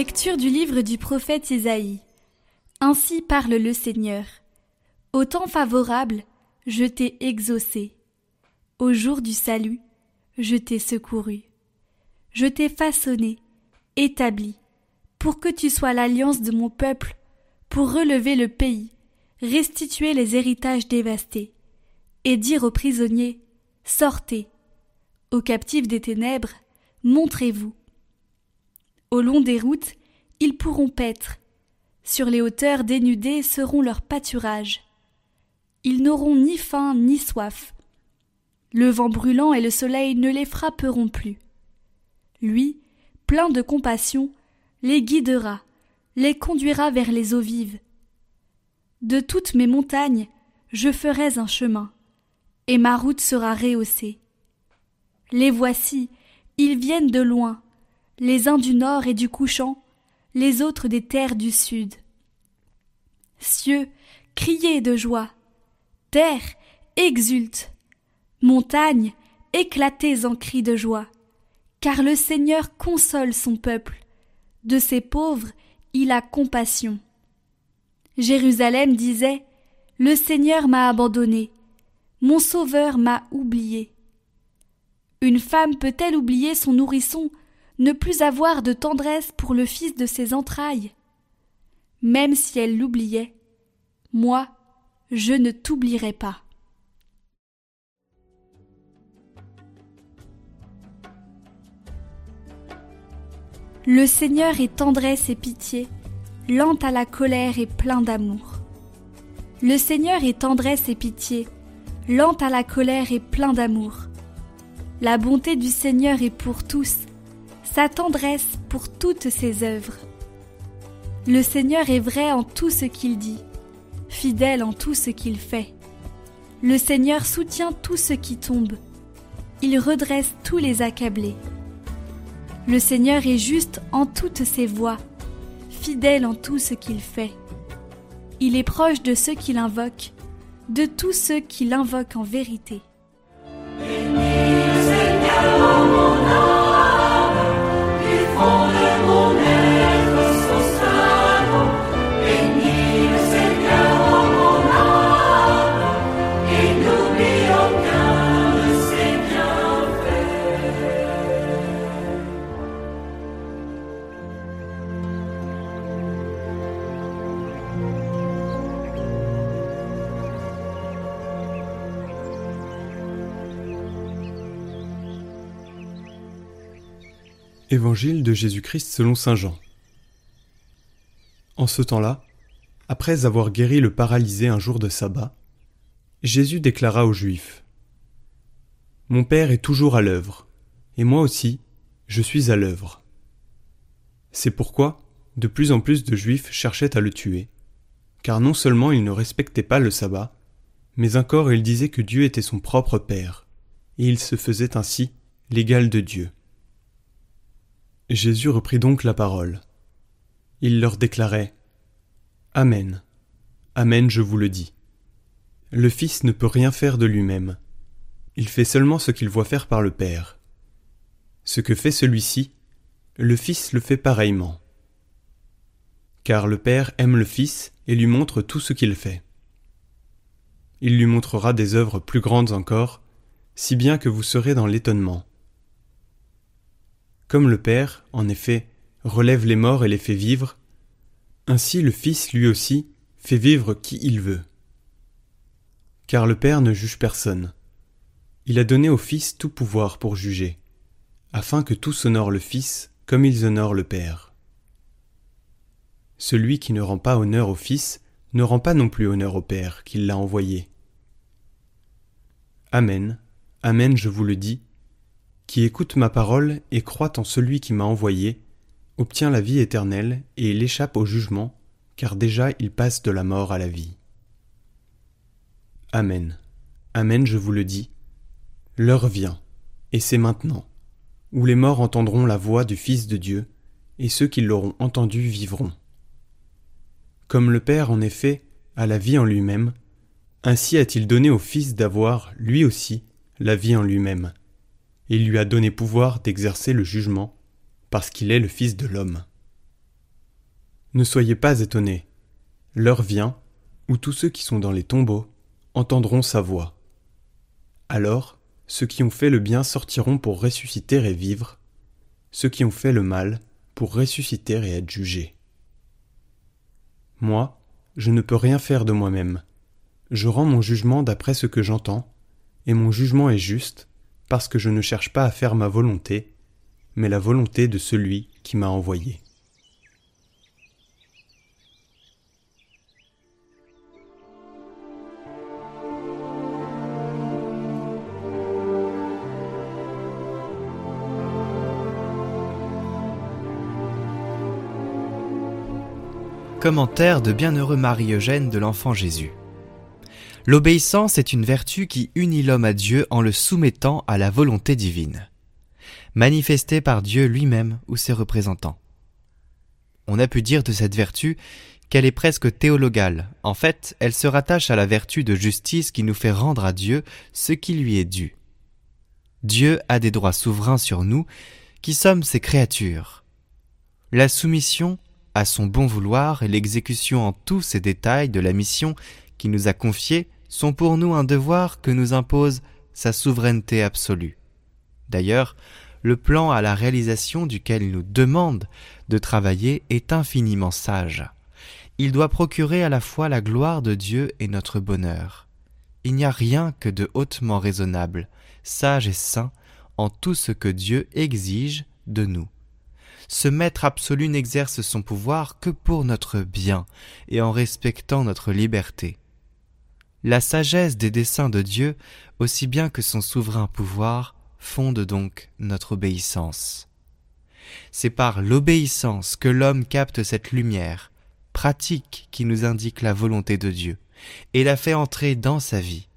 Lecture du livre du prophète Isaïe. Ainsi parle le Seigneur. Au temps favorable, je t'ai exaucé. Au jour du salut, je t'ai secouru. Je t'ai façonné, établi, pour que tu sois l'alliance de mon peuple, pour relever le pays, restituer les héritages dévastés, et dire aux prisonniers Sortez. Aux captifs des ténèbres, montrez-vous. Au long des routes, ils pourront paître. Sur les hauteurs dénudées seront leurs pâturages. Ils n'auront ni faim ni soif. Le vent brûlant et le soleil ne les frapperont plus. Lui, plein de compassion, les guidera, les conduira vers les eaux vives. De toutes mes montagnes, je ferai un chemin, et ma route sera rehaussée. Les voici, ils viennent de loin, les uns du nord et du couchant, les autres des terres du sud. Cieux, criez de joie. Terre, exulte. Montagne, éclatez en cris de joie. Car le Seigneur console son peuple. De ses pauvres, il a compassion. Jérusalem disait Le Seigneur m'a abandonné. Mon Sauveur m'a oublié. Une femme peut-elle oublier son nourrisson ne plus avoir de tendresse pour le fils de ses entrailles. Même si elle l'oubliait, moi, je ne t'oublierai pas. Le Seigneur est tendresse et pitié, lent à la colère et plein d'amour. Le Seigneur est tendresse et pitié, lent à la colère et plein d'amour. La bonté du Seigneur est pour tous, sa tendresse pour toutes ses œuvres. Le Seigneur est vrai en tout ce qu'il dit, fidèle en tout ce qu'il fait. Le Seigneur soutient tout ce qui tombe, il redresse tous les accablés. Le Seigneur est juste en toutes ses voies, fidèle en tout ce qu'il fait. Il est proche de ceux qui l'invoquent, de tous ceux qui l'invoquent en vérité. Évangile de Jésus-Christ selon Saint Jean. En ce temps-là, après avoir guéri le paralysé un jour de sabbat, Jésus déclara aux Juifs Mon Père est toujours à l'œuvre, et moi aussi, je suis à l'œuvre. C'est pourquoi de plus en plus de Juifs cherchaient à le tuer, car non seulement il ne respectait pas le sabbat, mais encore il disait que Dieu était son propre Père, et il se faisait ainsi l'égal de Dieu. Jésus reprit donc la parole. Il leur déclarait Amen. Amen, je vous le dis. Le Fils ne peut rien faire de lui-même. Il fait seulement ce qu'il voit faire par le Père. Ce que fait celui-ci, le Fils le fait pareillement. Car le Père aime le Fils et lui montre tout ce qu'il fait. Il lui montrera des œuvres plus grandes encore, si bien que vous serez dans l'étonnement. Comme le Père, en effet, relève les morts et les fait vivre, ainsi le Fils lui aussi fait vivre qui il veut. Car le Père ne juge personne. Il a donné au Fils tout pouvoir pour juger, afin que tous honorent le Fils comme ils honorent le Père. Celui qui ne rend pas honneur au Fils ne rend pas non plus honneur au Père qui l'a envoyé. Amen, Amen, je vous le dis, qui écoute ma parole et croit en celui qui m'a envoyé, obtient la vie éternelle et il échappe au jugement, car déjà il passe de la mort à la vie. Amen. Amen, je vous le dis. L'heure vient, et c'est maintenant, où les morts entendront la voix du Fils de Dieu, et ceux qui l'auront entendu vivront. Comme le Père, en effet, a la vie en lui-même, ainsi a-t-il donné au Fils d'avoir, lui aussi, la vie en lui-même il lui a donné pouvoir d'exercer le jugement, parce qu'il est le Fils de l'homme. Ne soyez pas étonnés. L'heure vient où tous ceux qui sont dans les tombeaux entendront sa voix. Alors, ceux qui ont fait le bien sortiront pour ressusciter et vivre, ceux qui ont fait le mal pour ressusciter et être jugés. Moi, je ne peux rien faire de moi-même. Je rends mon jugement d'après ce que j'entends, et mon jugement est juste, parce que je ne cherche pas à faire ma volonté, mais la volonté de celui qui m'a envoyé. Commentaire de Bienheureux Marie-Eugène de l'Enfant Jésus. L'obéissance est une vertu qui unit l'homme à Dieu en le soumettant à la volonté divine, manifestée par Dieu lui-même ou ses représentants. On a pu dire de cette vertu qu'elle est presque théologale. En fait, elle se rattache à la vertu de justice qui nous fait rendre à Dieu ce qui lui est dû. Dieu a des droits souverains sur nous, qui sommes ses créatures. La soumission à son bon vouloir et l'exécution en tous ses détails de la mission qui nous a confiée sont pour nous un devoir que nous impose sa souveraineté absolue. D'ailleurs, le plan à la réalisation duquel il nous demande de travailler est infiniment sage. Il doit procurer à la fois la gloire de Dieu et notre bonheur. Il n'y a rien que de hautement raisonnable, sage et saint en tout ce que Dieu exige de nous ce maître absolu n'exerce son pouvoir que pour notre bien et en respectant notre liberté. La sagesse des desseins de Dieu, aussi bien que son souverain pouvoir, fonde donc notre obéissance. C'est par l'obéissance que l'homme capte cette lumière, pratique qui nous indique la volonté de Dieu, et la fait entrer dans sa vie.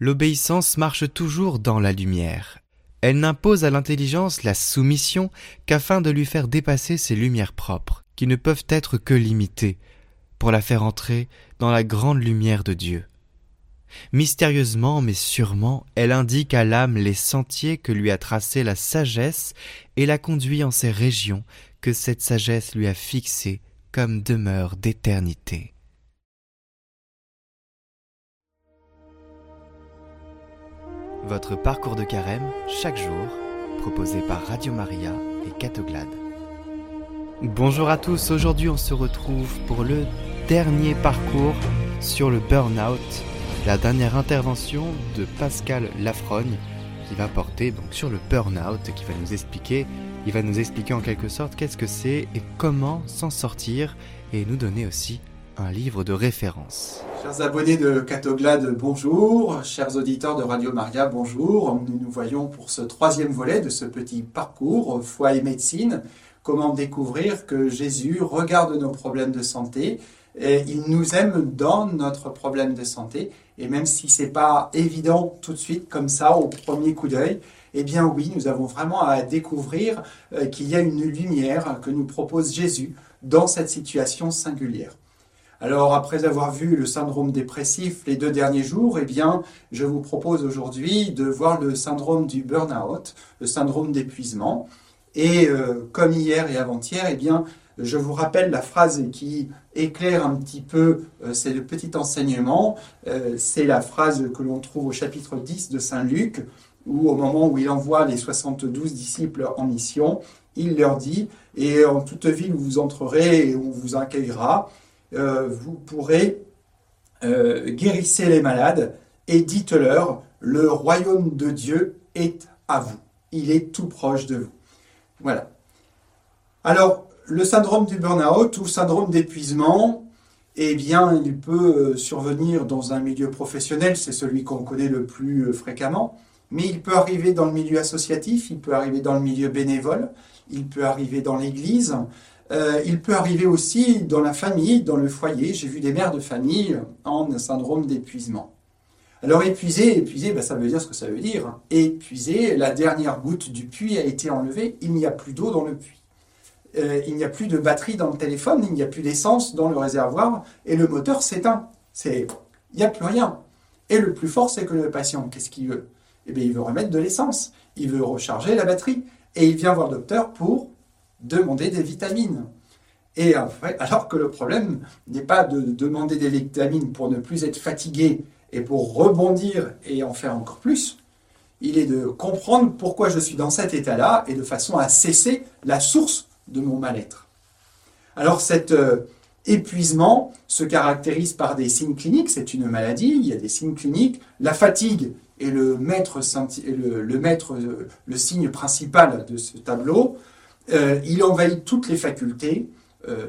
L'obéissance marche toujours dans la lumière, elle n'impose à l'intelligence la soumission qu'afin de lui faire dépasser ses lumières propres, qui ne peuvent être que limitées, pour la faire entrer dans la grande lumière de Dieu. Mystérieusement mais sûrement, elle indique à l'âme les sentiers que lui a tracés la sagesse et la conduit en ces régions que cette sagesse lui a fixées comme demeure d'éternité. Votre parcours de carême, chaque jour, proposé par Radio Maria et Catoglade. Bonjour à tous, aujourd'hui on se retrouve pour le dernier parcours sur le burn-out, la dernière intervention de Pascal Lafrogne qui va porter donc sur le burn-out, qui va nous expliquer, il va nous expliquer en quelque sorte qu'est-ce que c'est et comment s'en sortir et nous donner aussi un livre de référence. Chers abonnés de Catoglade, bonjour. Chers auditeurs de Radio Maria, bonjour. Nous nous voyons pour ce troisième volet de ce petit parcours Foi et médecine. Comment découvrir que Jésus regarde nos problèmes de santé il nous aime dans notre problème de santé. Et même si c'est pas évident tout de suite comme ça au premier coup d'œil, eh bien oui, nous avons vraiment à découvrir euh, qu'il y a une lumière que nous propose Jésus dans cette situation singulière. Alors, après avoir vu le syndrome dépressif les deux derniers jours, eh bien, je vous propose aujourd'hui de voir le syndrome du burn-out, le syndrome d'épuisement. Et euh, comme hier et avant-hier, eh bien, je vous rappelle la phrase qui éclaire un petit peu, euh, c'est le petit enseignement, euh, c'est la phrase que l'on trouve au chapitre 10 de Saint Luc, où au moment où il envoie les 72 disciples en mission, il leur dit, et en toute ville où vous entrerez et où on vous accueillera, euh, vous pourrez euh, guérissez les malades et dites-leur, le royaume de Dieu est à vous. Il est tout proche de vous. Voilà. Alors, le syndrome du burn-out ou syndrome d'épuisement, eh bien, il peut euh, survenir dans un milieu professionnel, c'est celui qu'on connaît le plus fréquemment, mais il peut arriver dans le milieu associatif, il peut arriver dans le milieu bénévole, il peut arriver dans l'église, euh, il peut arriver aussi dans la famille, dans le foyer. J'ai vu des mères de famille en syndrome d'épuisement. Alors épuisé, épuisé, ben, ça veut dire ce que ça veut dire. Épuisé, la dernière goutte du puits a été enlevée, il n'y a plus d'eau dans le puits. Euh, il n'y a plus de batterie dans le téléphone, il n'y a plus d'essence dans le réservoir, et le moteur s'éteint. Il n'y a plus rien. Et le plus fort, c'est que le patient, qu'est-ce qu'il veut? Eh bien, il veut remettre de l'essence, il veut recharger la batterie, et il vient voir le docteur pour demander des vitamines. Et alors que le problème n'est pas de demander des vitamines pour ne plus être fatigué et pour rebondir et en faire encore plus, il est de comprendre pourquoi je suis dans cet état-là et de façon à cesser la source de mon mal-être. Alors cet euh, épuisement se caractérise par des signes cliniques, c'est une maladie, il y a des signes cliniques, la fatigue est le maître, euh, signe principal de ce tableau, euh, il envahit toutes les facultés,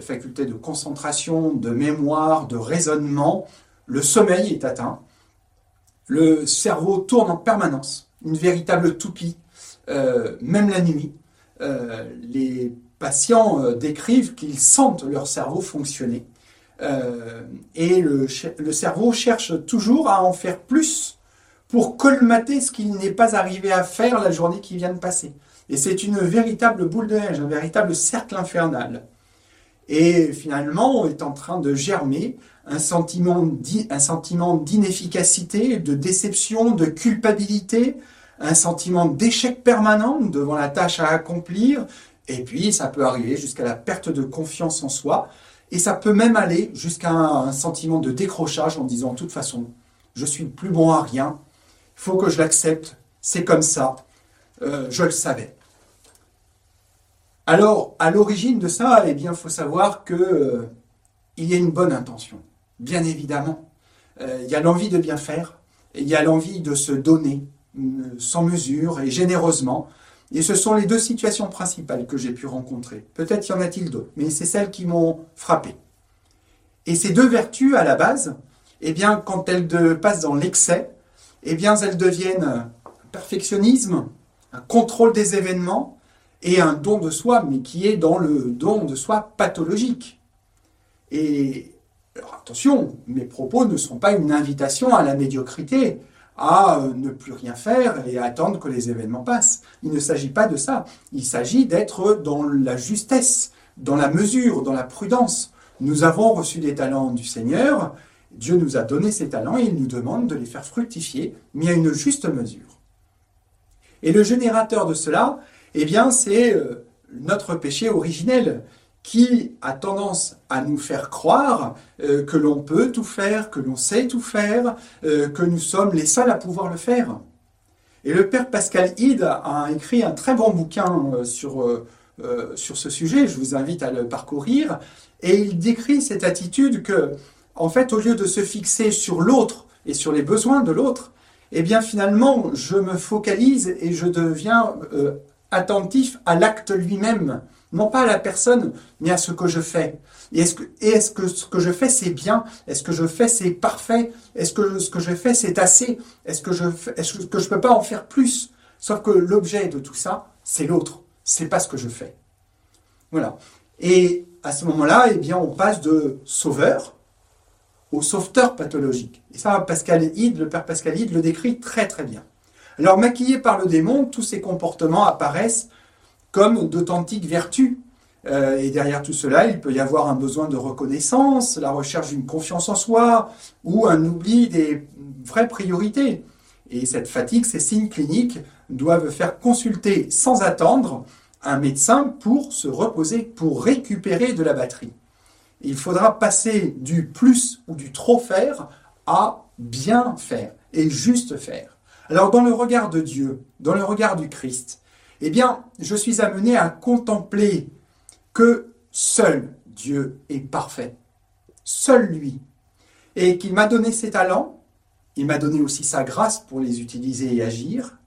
facultés de concentration, de mémoire, de raisonnement, le sommeil est atteint, le cerveau tourne en permanence, une véritable toupie, même la nuit. Les patients euh, décrivent qu'ils sentent leur cerveau fonctionner. et le, le, cerveau cherche toujours à en faire plus pour colmater ce qu'il n'est pas arrivé à faire la journée qui vient de passer. Et c'est une véritable boule de neige, un véritable cercle infernal. Et finalement, on est en train de germer un sentiment d'inefficacité, de déception, de culpabilité, un sentiment d'échec permanent devant la tâche à accomplir, et puis ça peut arriver jusqu'à la perte de confiance en soi, et ça peut même aller jusqu'à un, sentiment de décrochage en disant, de toute façon, je suis plus bon à rien, il faut que je l'accepte, c'est comme ça, euh, je le savais. Alors, à l'origine de ça, eh bien, faut savoir que euh, il y a une bonne intention, bien évidemment. Euh, il y a l'envie de bien faire, il y a l'envie de se donner, sans mesure et généreusement. Et ce sont les deux situations principales que j'ai pu rencontrer. Peut-être y en a-t-il d'autres, mais c'est celles qui m'ont frappé. Et ces deux vertus, à la base, eh bien, quand elles passent dans l'excès, eh bien, elles deviennent un perfectionnisme, un contrôle des événements et un don de soi, mais qui est dans le don de soi pathologique. Et attention, mes propos ne sont pas une invitation à la médiocrité à euh, ne plus rien faire et à attendre que les événements passent. Il ne s'agit pas de ça. Il s'agit d'être dans la justesse, dans la mesure, dans la prudence. Nous avons reçu des talents du Seigneur. Dieu nous a donné ces talents et il nous demande de les faire fructifier, mais à une juste mesure. Et le générateur de cela, eh bien, c'est euh, notre péché originel qui a tendance à nous faire croire euh, que l'on peut tout faire, que l'on sait tout faire, euh, que nous sommes les seuls à pouvoir le faire. Et le père Pascal Hyde a écrit un très bon bouquin euh, sur, sur ce sujet, je vous invite à le parcourir, et il décrit cette attitude que, en fait, au lieu de se fixer sur l'autre et sur les besoins de l'autre, eh bien finalement, je me focalise et je deviens attentif à l'acte lui-même non pas à la personne, mais à ce que je fais. Et est-ce que, est-ce que ce que je fais c'est bien? Est-ce que je fais c'est parfait? Est-ce que ce que je fais c'est assez? Est-ce que je est-ce que je peux pas en faire plus? Sauf que l'objet de tout ça, c'est l'autre. C'est pas ce que je fais. Voilà. Et à ce moment-là, eh bien, on passe de sauveur au sauveteur pathologique. Et ça, Pascal Hyde, le père Pascal Hyde, le décrit très très bien. Alors, maquillé par le démon, tous ces comportements apparaissent comme d'authentiques vertus. Euh, et derrière tout cela, il peut y avoir un besoin de reconnaissance, la recherche d'une confiance en soi, ou un oubli des vraies priorités. Et cette fatigue, ces signes cliniques doivent faire consulter sans attendre un médecin pour se reposer, pour récupérer de la batterie. Il faudra passer du plus ou du trop faire à bien faire et juste faire. Alors dans le regard de Dieu, dans le regard du Christ, eh bien, je suis amené à contempler que seul Dieu est parfait, seul lui, et qu'il m'a donné ses talents, il m'a donné aussi sa grâce pour les utiliser et agir,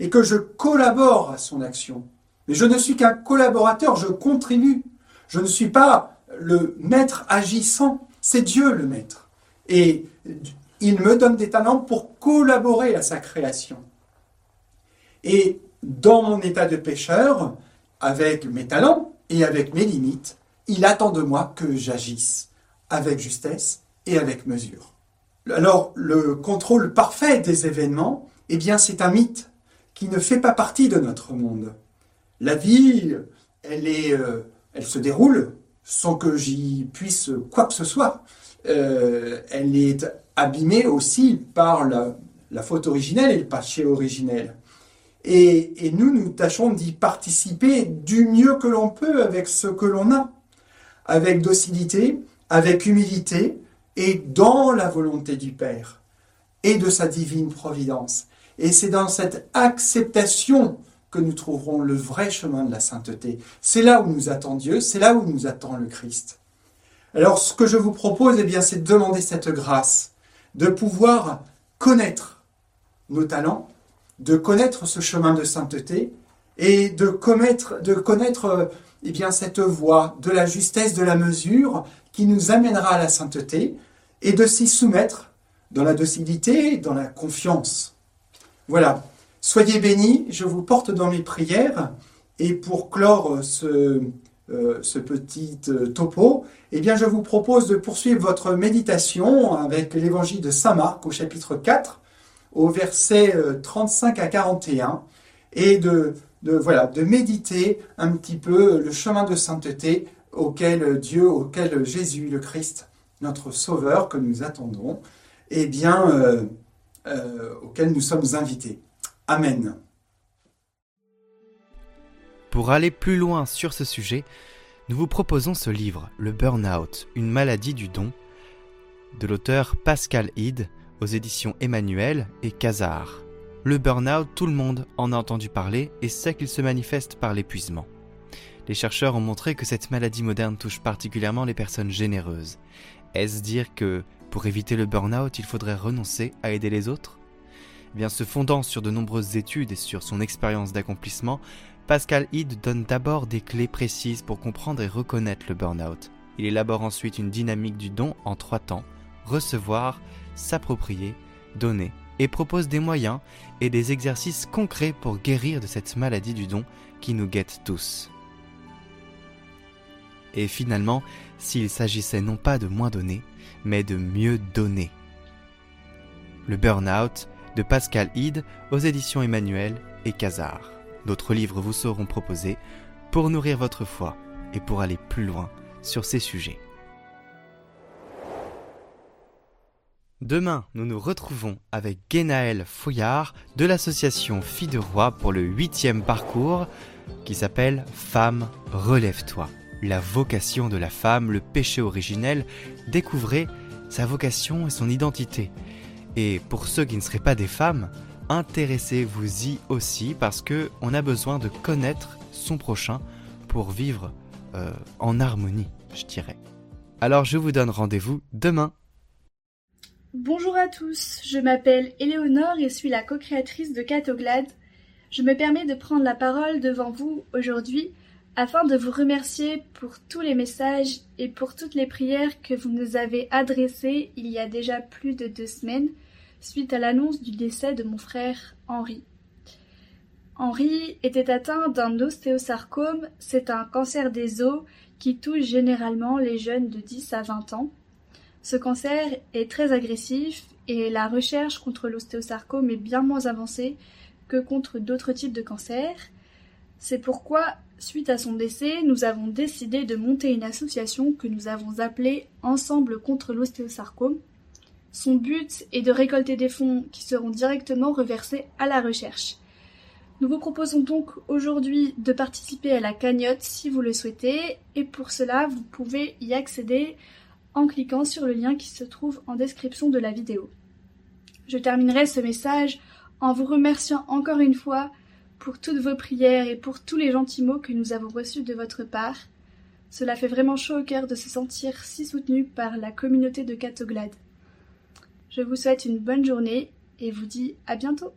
et que je collabore à son action. Mais je ne suis qu'un collaborateur, je contribue. Je ne suis pas le maître agissant, c'est Dieu le maître. Et il me donne des talents pour collaborer à sa création. Et dans mon état de pécheur, avec mes talents et avec mes limites, il attend de moi que j'agisse avec justesse et avec mesure. Alors, le contrôle parfait des événements, eh bien, c'est un mythe qui ne fait pas partie de notre monde. La vie, elle, euh, se déroule sans que j'y puisse quoi que ce soit. Euh, elle est abîmée aussi par la, la faute originelle et le péché originel. Et, nous, nous tâchons d'y participer du mieux que l'on peut avec ce que l'on a. avec docilité, avec humilité et dans la volonté du Père et de sa divine providence. Et c'est dans cette acceptation que nous trouverons le vrai chemin de la sainteté. C'est là où nous attend Dieu, c'est là où nous attend le Christ. Alors ce que je vous propose, eh c'est de demander cette grâce, de pouvoir connaître nos talents, de connaître ce chemin de sainteté et de connaître, eh cette voie de la justesse, de la mesure qui nous amènera à la sainteté et de s'y soumettre dans la docilité, dans la confiance. Voilà. Soyez bénis, je vous porte dans mes prières et pour clore ce, euh, petit euh, topo, eh bien, je vous propose de poursuivre votre méditation avec l'évangile de Saint Marc au chapitre 4, au verset 35 euh, à 41, et de, de, voilà, de méditer un petit peu le chemin de sainteté auquel Dieu, auquel Jésus, le Christ, notre Sauveur que nous attendons, eh bien, euh, euh, auquel nous sommes invités. Amen. Pour aller plus loin sur ce sujet, nous vous proposons ce livre, Le Burnout, une maladie du don, de l'auteur Pascal Hyde, aux éditions Emmanuel et Casar. Le burn-out, tout le monde en a entendu parler et sait qu'il se manifeste par l'épuisement. Les chercheurs ont montré que cette maladie moderne touche particulièrement les personnes généreuses. Est-ce dire que pour éviter le burn-out, il faudrait renoncer à aider les autres? Eh Bien, se fondant sur de nombreuses études et sur son expérience d'accomplissement, Pascal Hyde donne d'abord des clés précises pour comprendre et reconnaître le burn-out. Il élabore ensuite une dynamique du don en trois temps recevoir, s'approprier, donner, et propose des moyens et des exercices concrets pour guérir de cette maladie du don qui nous guette tous. Et finalement, s'il s'agissait non pas de moins donner, mais de mieux donner. Le Burnout de Pascal Hyde aux éditions Emmanuel et Casar. D'autres livres vous seront proposés pour nourrir votre foi et pour aller plus loin sur ces sujets. Demain, nous nous retrouvons avec Guénaël Fouillard de l'association Filles de Roi pour le huitième parcours qui s'appelle Femme, relève-toi. La vocation de la femme, le péché originel, découvrez sa vocation et son identité. Et pour ceux qui ne seraient pas des femmes, intéressez-vous-y aussi parce que on a besoin de connaître son prochain pour vivre euh, en harmonie, je dirais. Alors je vous donne rendez-vous demain Bonjour à tous, je m'appelle Éléonore et suis la co-créatrice de Catoglade. Je me permets de prendre la parole devant vous aujourd'hui afin de vous remercier pour tous les messages et pour toutes les prières que vous nous avez adressées il y a déjà plus de deux semaines suite à l'annonce du décès de mon frère Henri. Henri était atteint d'un ostéosarcome, c'est un cancer des os qui touche généralement les jeunes de 10 à 20 ans. Ce cancer est très agressif et la recherche contre l'ostéosarcome est bien moins avancée que contre d'autres types de cancers. C'est pourquoi, suite à son décès, nous avons décidé de monter une association que nous avons appelée Ensemble contre l'ostéosarcome. Son but est de récolter des fonds qui seront directement reversés à la recherche. Nous vous proposons donc aujourd'hui de participer à la cagnotte si vous le souhaitez et pour cela vous pouvez y accéder en cliquant sur le lien qui se trouve en description de la vidéo. Je terminerai ce message en vous remerciant encore une fois pour toutes vos prières et pour tous les gentils mots que nous avons reçus de votre part. Cela fait vraiment chaud au cœur de se sentir si soutenu par la communauté de Catoglade. Je vous souhaite une bonne journée et vous dis à bientôt.